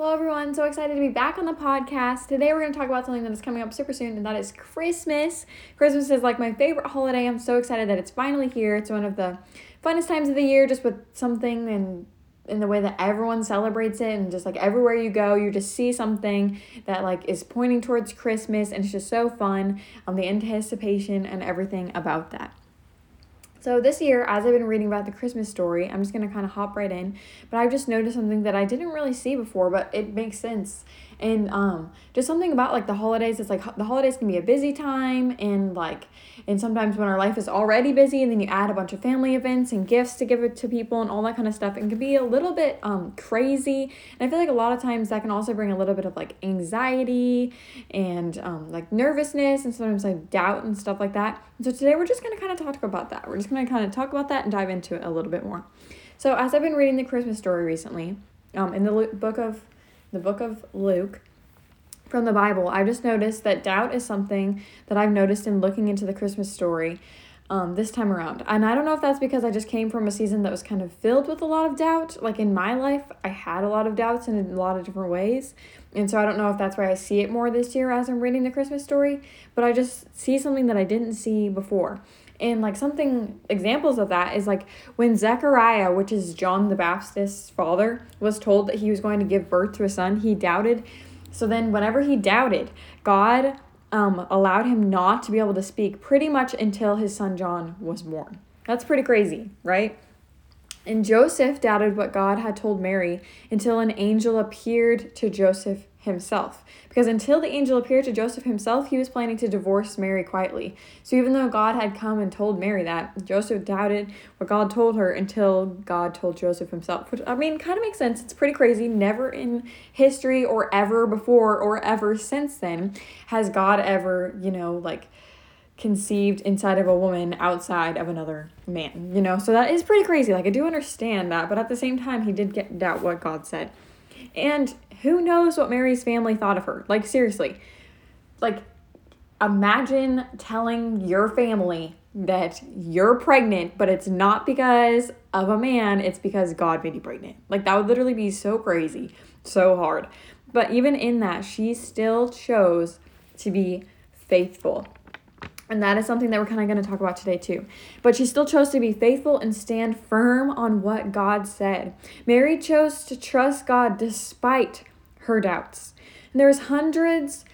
Hello, everyone. So excited to be back on the podcast. Today, we're going to talk about something that is coming up super soon, and that is Christmas. Christmas is like my favorite holiday. I'm so excited that it's finally here. It's one of the funnest times of the year, just with something and in the way that everyone celebrates it and just like everywhere you go you just see something that like is pointing towards christmas and it's just so fun um the anticipation and everything about that so this year, as I've been reading about the Christmas story, I'm just gonna kind of hop right in. But I've just noticed something that I didn't really see before, but it makes sense. And um, just something about like the holidays. It's like the holidays can be a busy time, and like, and sometimes when our life is already busy, and then you add a bunch of family events and gifts to give it to people and all that kind of stuff, it can be a little bit um crazy. And I feel like a lot of times that can also bring a little bit of like anxiety and um like nervousness and sometimes like doubt and stuff like that. And so today we're just gonna kind of talk about that. We're just going to kind of talk about that and dive into it a little bit more. So, as I've been reading the Christmas story recently, um, in the book of the book of Luke from the Bible, I've just noticed that doubt is something that I've noticed in looking into the Christmas story um, this time around. And I don't know if that's because I just came from a season that was kind of filled with a lot of doubt. Like in my life, I had a lot of doubts in a lot of different ways. And so I don't know if that's why I see it more this year as I'm reading the Christmas story, but I just see something that I didn't see before. And like something examples of that is like when Zechariah, which is John the Baptist's father, was told that he was going to give birth to a son, he doubted. So then whenever he doubted, God um, allowed him not to be able to speak pretty much until his son John was born. That's pretty crazy, right? And Joseph doubted what God had told Mary until an angel appeared to Joseph himself. Because until the angel appeared to Joseph himself, he was planning to divorce Mary quietly. So even though God had come and told Mary that, Joseph doubted what God told her until God told Joseph himself. Which, I mean, kind of makes sense. It's pretty crazy. Never in history or ever before or ever since then has God ever, you know, like conceived inside of a woman outside of another man, you know? So that is pretty crazy. Like, I do understand that, but at the same time, he did get doubt what God said. And who knows what Mary's family thought of her? Like, seriously. Like, imagine telling your family that you're pregnant, but it's not because of a man, it's because God made you pregnant. Like, that would literally be so crazy, so hard. But even in that, she still chose to be faithful. And that is something that we're kind of going to talk about today, too. But she still chose to be faithful and stand firm on what God said. Mary chose to trust God despite her doubts. And there's hundreds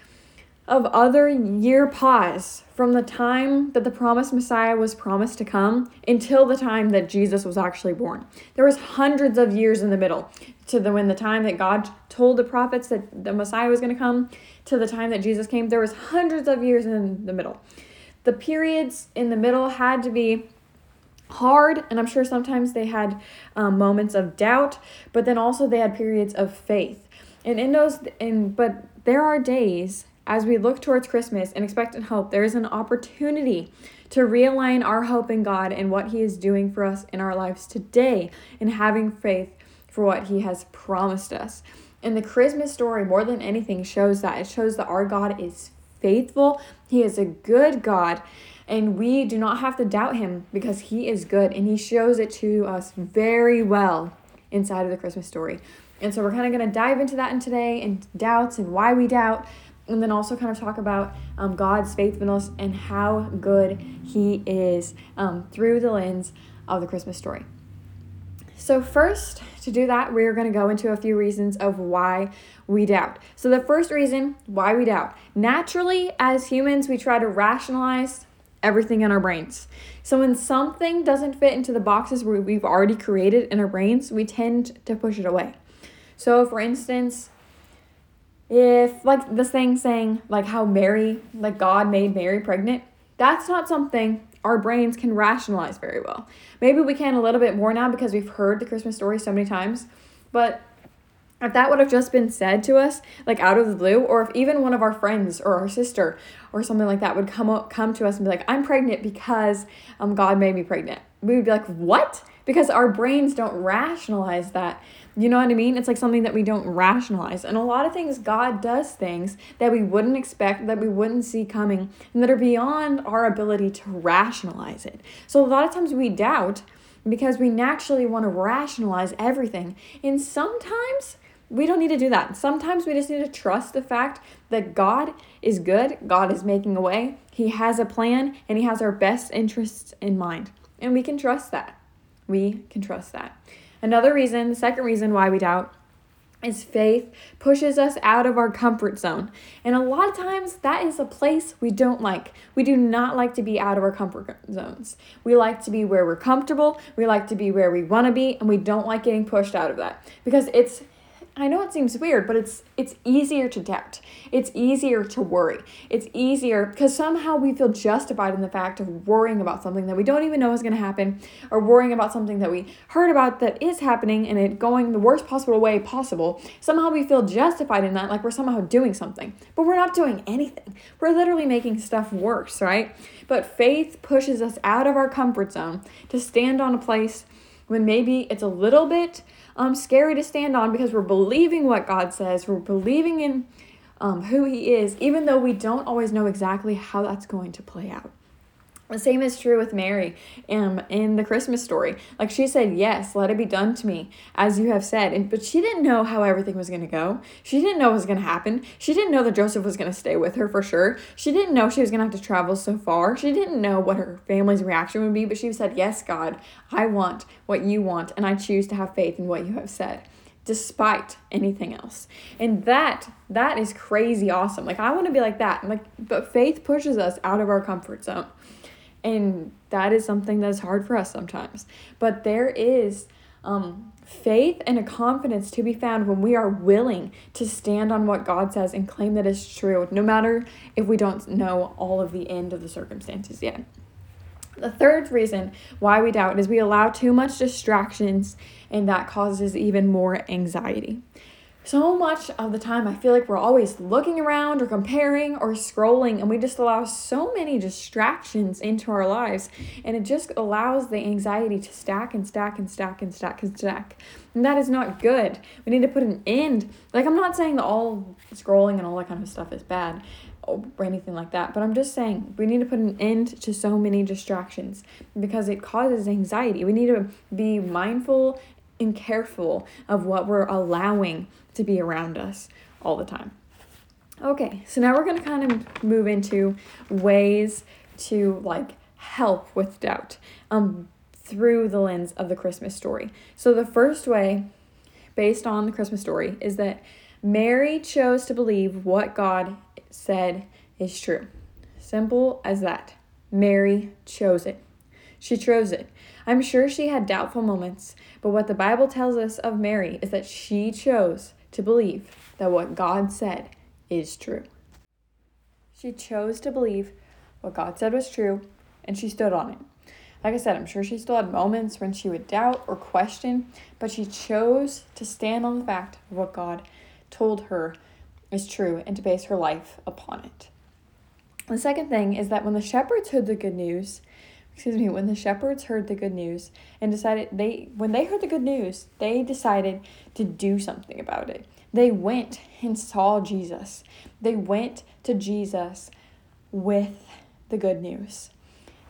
of other year pause from the time that the promised Messiah was promised to come until the time that Jesus was actually born. There was hundreds of years in the middle to the when the time that God told the prophets that the Messiah was going to come to the time that Jesus came. There was hundreds of years in the middle the periods in the middle had to be hard and i'm sure sometimes they had um, moments of doubt but then also they had periods of faith. And in those and but there are days as we look towards christmas and expect and hope there is an opportunity to realign our hope in god and what he is doing for us in our lives today and having faith for what he has promised us. And the christmas story more than anything shows that. It shows that our god is faithful, He is a good God, and we do not have to doubt Him because He is good and He shows it to us very well inside of the Christmas story. And so we're kind of going to dive into that in today and doubts and why we doubt, and then also kind of talk about um, God's faithfulness and how good He is um, through the lens of the Christmas story. So, first, to do that, we're going to go into a few reasons of why we doubt. So, the first reason why we doubt naturally, as humans, we try to rationalize everything in our brains. So, when something doesn't fit into the boxes we've already created in our brains, we tend to push it away. So, for instance, if like this thing saying like how Mary, like God made Mary pregnant, that's not something our brains can rationalize very well. Maybe we can a little bit more now because we've heard the Christmas story so many times, but if that would have just been said to us like out of the blue or if even one of our friends or our sister or something like that would come up, come to us and be like i'm pregnant because um, god made me pregnant we would be like what because our brains don't rationalize that you know what I mean? It's like something that we don't rationalize. And a lot of things, God does things that we wouldn't expect, that we wouldn't see coming, and that are beyond our ability to rationalize it. So a lot of times we doubt because we naturally want to rationalize everything. And sometimes we don't need to do that. Sometimes we just need to trust the fact that God is good, God is making a way, He has a plan, and He has our best interests in mind. And we can trust that. We can trust that. Another reason, the second reason why we doubt is faith pushes us out of our comfort zone. And a lot of times that is a place we don't like. We do not like to be out of our comfort zones. We like to be where we're comfortable, we like to be where we want to be, and we don't like getting pushed out of that because it's I know it seems weird, but it's it's easier to doubt. It's easier to worry. It's easier because somehow we feel justified in the fact of worrying about something that we don't even know is going to happen or worrying about something that we heard about that is happening and it going the worst possible way possible. Somehow we feel justified in that like we're somehow doing something. But we're not doing anything. We're literally making stuff worse, right? But faith pushes us out of our comfort zone to stand on a place when maybe it's a little bit um, scary to stand on because we're believing what God says, we're believing in um, who He is, even though we don't always know exactly how that's going to play out. The same is true with Mary um, in the Christmas story. Like she said, Yes, let it be done to me, as you have said. And, but she didn't know how everything was going to go. She didn't know what was going to happen. She didn't know that Joseph was going to stay with her for sure. She didn't know she was going to have to travel so far. She didn't know what her family's reaction would be. But she said, Yes, God, I want what you want, and I choose to have faith in what you have said despite anything else. And that that is crazy awesome. Like I want to be like that. Like but faith pushes us out of our comfort zone. And that is something that's hard for us sometimes. But there is um, faith and a confidence to be found when we are willing to stand on what God says and claim that it's true, no matter if we don't know all of the end of the circumstances yet. The third reason why we doubt is we allow too much distractions, and that causes even more anxiety so much of the time, I feel like we're always looking around or comparing or scrolling, and we just allow so many distractions into our lives, and it just allows the anxiety to stack and stack and stack and stack and stack. And that is not good. We need to put an end. Like, I'm not saying that all scrolling and all that kind of stuff is bad or anything like that, but I'm just saying we need to put an end to so many distractions because it causes anxiety. We need to be mindful and careful of what we're allowing to be around us all the time. Okay, so now we're going to kind of move into ways to like help with doubt um, through the lens of the Christmas story. So, the first way, based on the Christmas story, is that Mary chose to believe what God said is true. Simple as that. Mary chose it. She chose it. I'm sure she had doubtful moments, but what the Bible tells us of Mary is that she chose to believe that what God said is true. She chose to believe what God said was true, and she stood on it. Like I said, I'm sure she still had moments when she would doubt or question, but she chose to stand on the fact of what God told her is true and to base her life upon it. The second thing is that when the shepherds heard the good news, excuse me, when the shepherds heard the good news and decided they when they heard the good news, they decided to do something about it. They went and saw Jesus. They went to Jesus with the good news.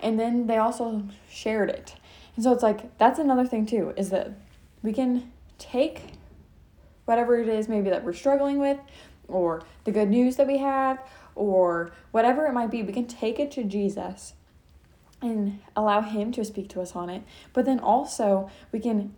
And then they also shared it. And so it's like that's another thing too is that we can take whatever it is maybe that we're struggling with or the good news that we have or whatever it might be, we can take it to Jesus and allow Him to speak to us on it. But then also, we can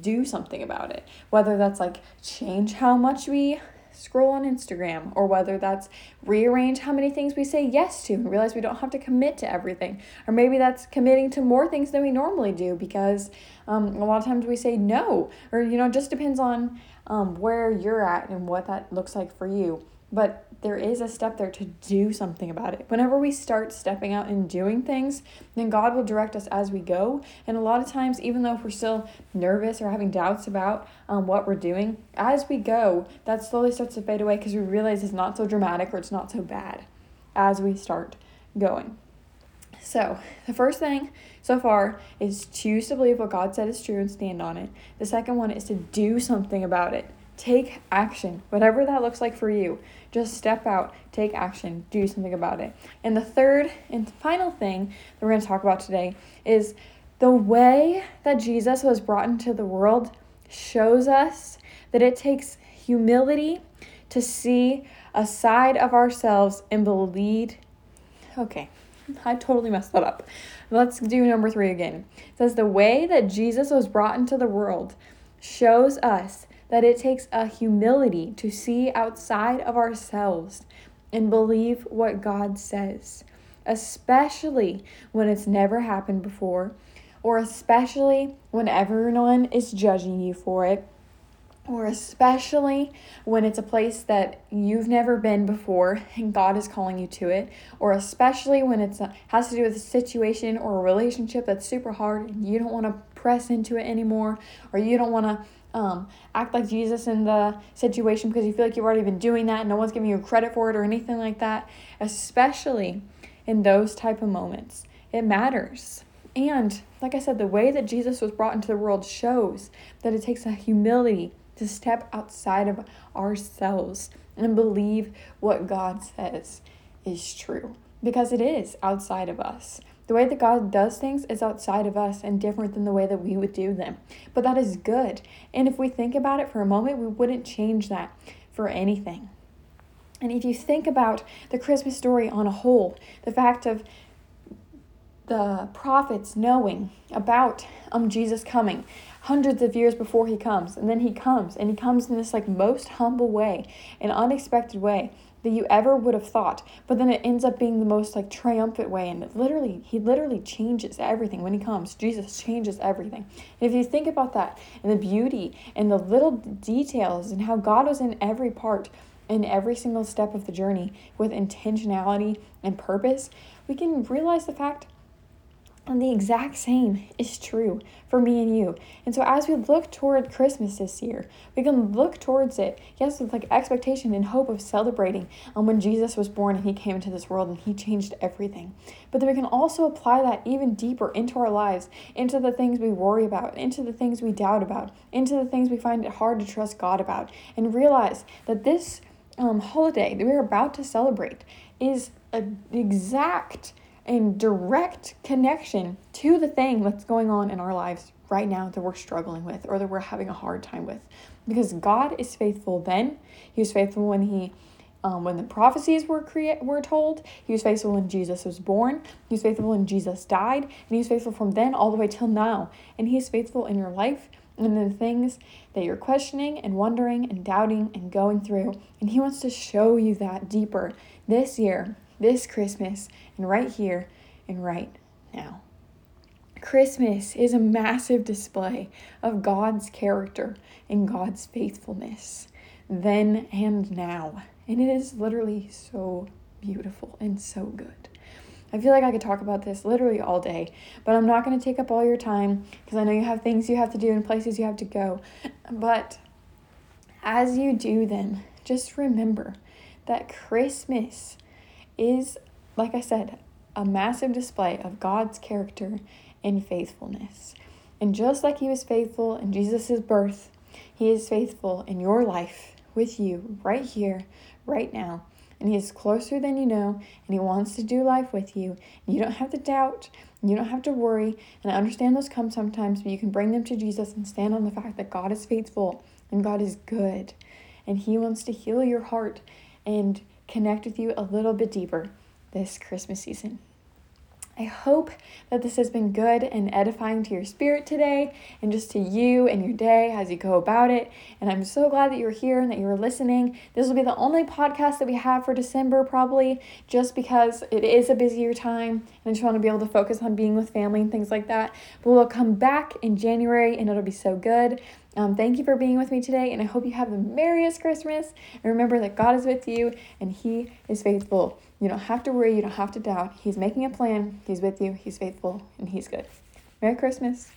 do something about it. Whether that's like change how much we scroll on Instagram, or whether that's rearrange how many things we say yes to and realize we don't have to commit to everything. Or maybe that's committing to more things than we normally do because um, a lot of times we say no, or you know, just depends on um, where you're at and what that looks like for you. But there is a step there to do something about it. Whenever we start stepping out and doing things, then God will direct us as we go. And a lot of times, even though if we're still nervous or having doubts about um, what we're doing, as we go, that slowly starts to fade away because we realize it's not so dramatic or it's not so bad as we start going. So, the first thing so far is choose to believe what God said is true and stand on it. The second one is to do something about it. Take action, whatever that looks like for you. Just step out, take action, do something about it. And the third and final thing that we're going to talk about today is the way that Jesus was brought into the world shows us that it takes humility to see a side of ourselves and believe. Okay, I totally messed that up. Let's do number three again. It says, The way that Jesus was brought into the world shows us that it takes a humility to see outside of ourselves and believe what God says, especially when it's never happened before, or especially when everyone is judging you for it or especially when it's a place that you've never been before and God is calling you to it, or especially when it has to do with a situation or a relationship that's super hard and you don't want to press into it anymore, or you don't want to um, act like Jesus in the situation because you feel like you've already been doing that and no one's giving you credit for it or anything like that, especially in those type of moments. It matters. And like I said, the way that Jesus was brought into the world shows that it takes a humility to step outside of ourselves and believe what God says is true because it is outside of us. The way that God does things is outside of us and different than the way that we would do them. But that is good. And if we think about it for a moment, we wouldn't change that for anything. And if you think about the Christmas story on a whole, the fact of the prophets knowing about um Jesus coming, hundreds of years before he comes. And then he comes, and he comes in this like most humble way, an unexpected way that you ever would have thought. But then it ends up being the most like triumphant way. And it literally, he literally changes everything when he comes. Jesus changes everything. And if you think about that and the beauty and the little details and how God was in every part in every single step of the journey with intentionality and purpose, we can realize the fact and the exact same is true for me and you. And so as we look toward Christmas this year, we can look towards it, yes, with like expectation and hope of celebrating um, when Jesus was born and he came into this world and he changed everything. But then we can also apply that even deeper into our lives, into the things we worry about, into the things we doubt about, into the things we find it hard to trust God about, and realize that this um, holiday that we're about to celebrate is an exact in direct connection to the thing that's going on in our lives right now that we're struggling with or that we're having a hard time with. Because God is faithful then. He was faithful when he um, when the prophecies were create were told. He was faithful when Jesus was born. He was faithful when Jesus died. And he was faithful from then all the way till now. And he is faithful in your life and in the things that you're questioning and wondering and doubting and going through. And he wants to show you that deeper this year this Christmas and right here and right now. Christmas is a massive display of God's character and God's faithfulness, then and now. And it is literally so beautiful and so good. I feel like I could talk about this literally all day, but I'm not going to take up all your time because I know you have things you have to do and places you have to go. But as you do them, just remember that Christmas is, like I said, a massive display of God's character and faithfulness. And just like He was faithful in Jesus' birth, He is faithful in your life with you right here, right now. And He is closer than you know, and He wants to do life with you. And you don't have to doubt, you don't have to worry. And I understand those come sometimes, but you can bring them to Jesus and stand on the fact that God is faithful and God is good. And He wants to heal your heart and connect with you a little bit deeper this Christmas season. I hope that this has been good and edifying to your spirit today and just to you and your day as you go about it. And I'm so glad that you're here and that you're listening. This will be the only podcast that we have for December, probably just because it is a busier time and I just want to be able to focus on being with family and things like that. But we'll come back in January and it'll be so good. Um, thank you for being with me today, and I hope you have the merriest Christmas. And remember that God is with you and He is faithful. You don't have to worry, you don't have to doubt. He's making a plan, He's with you, He's faithful, and He's good. Merry Christmas.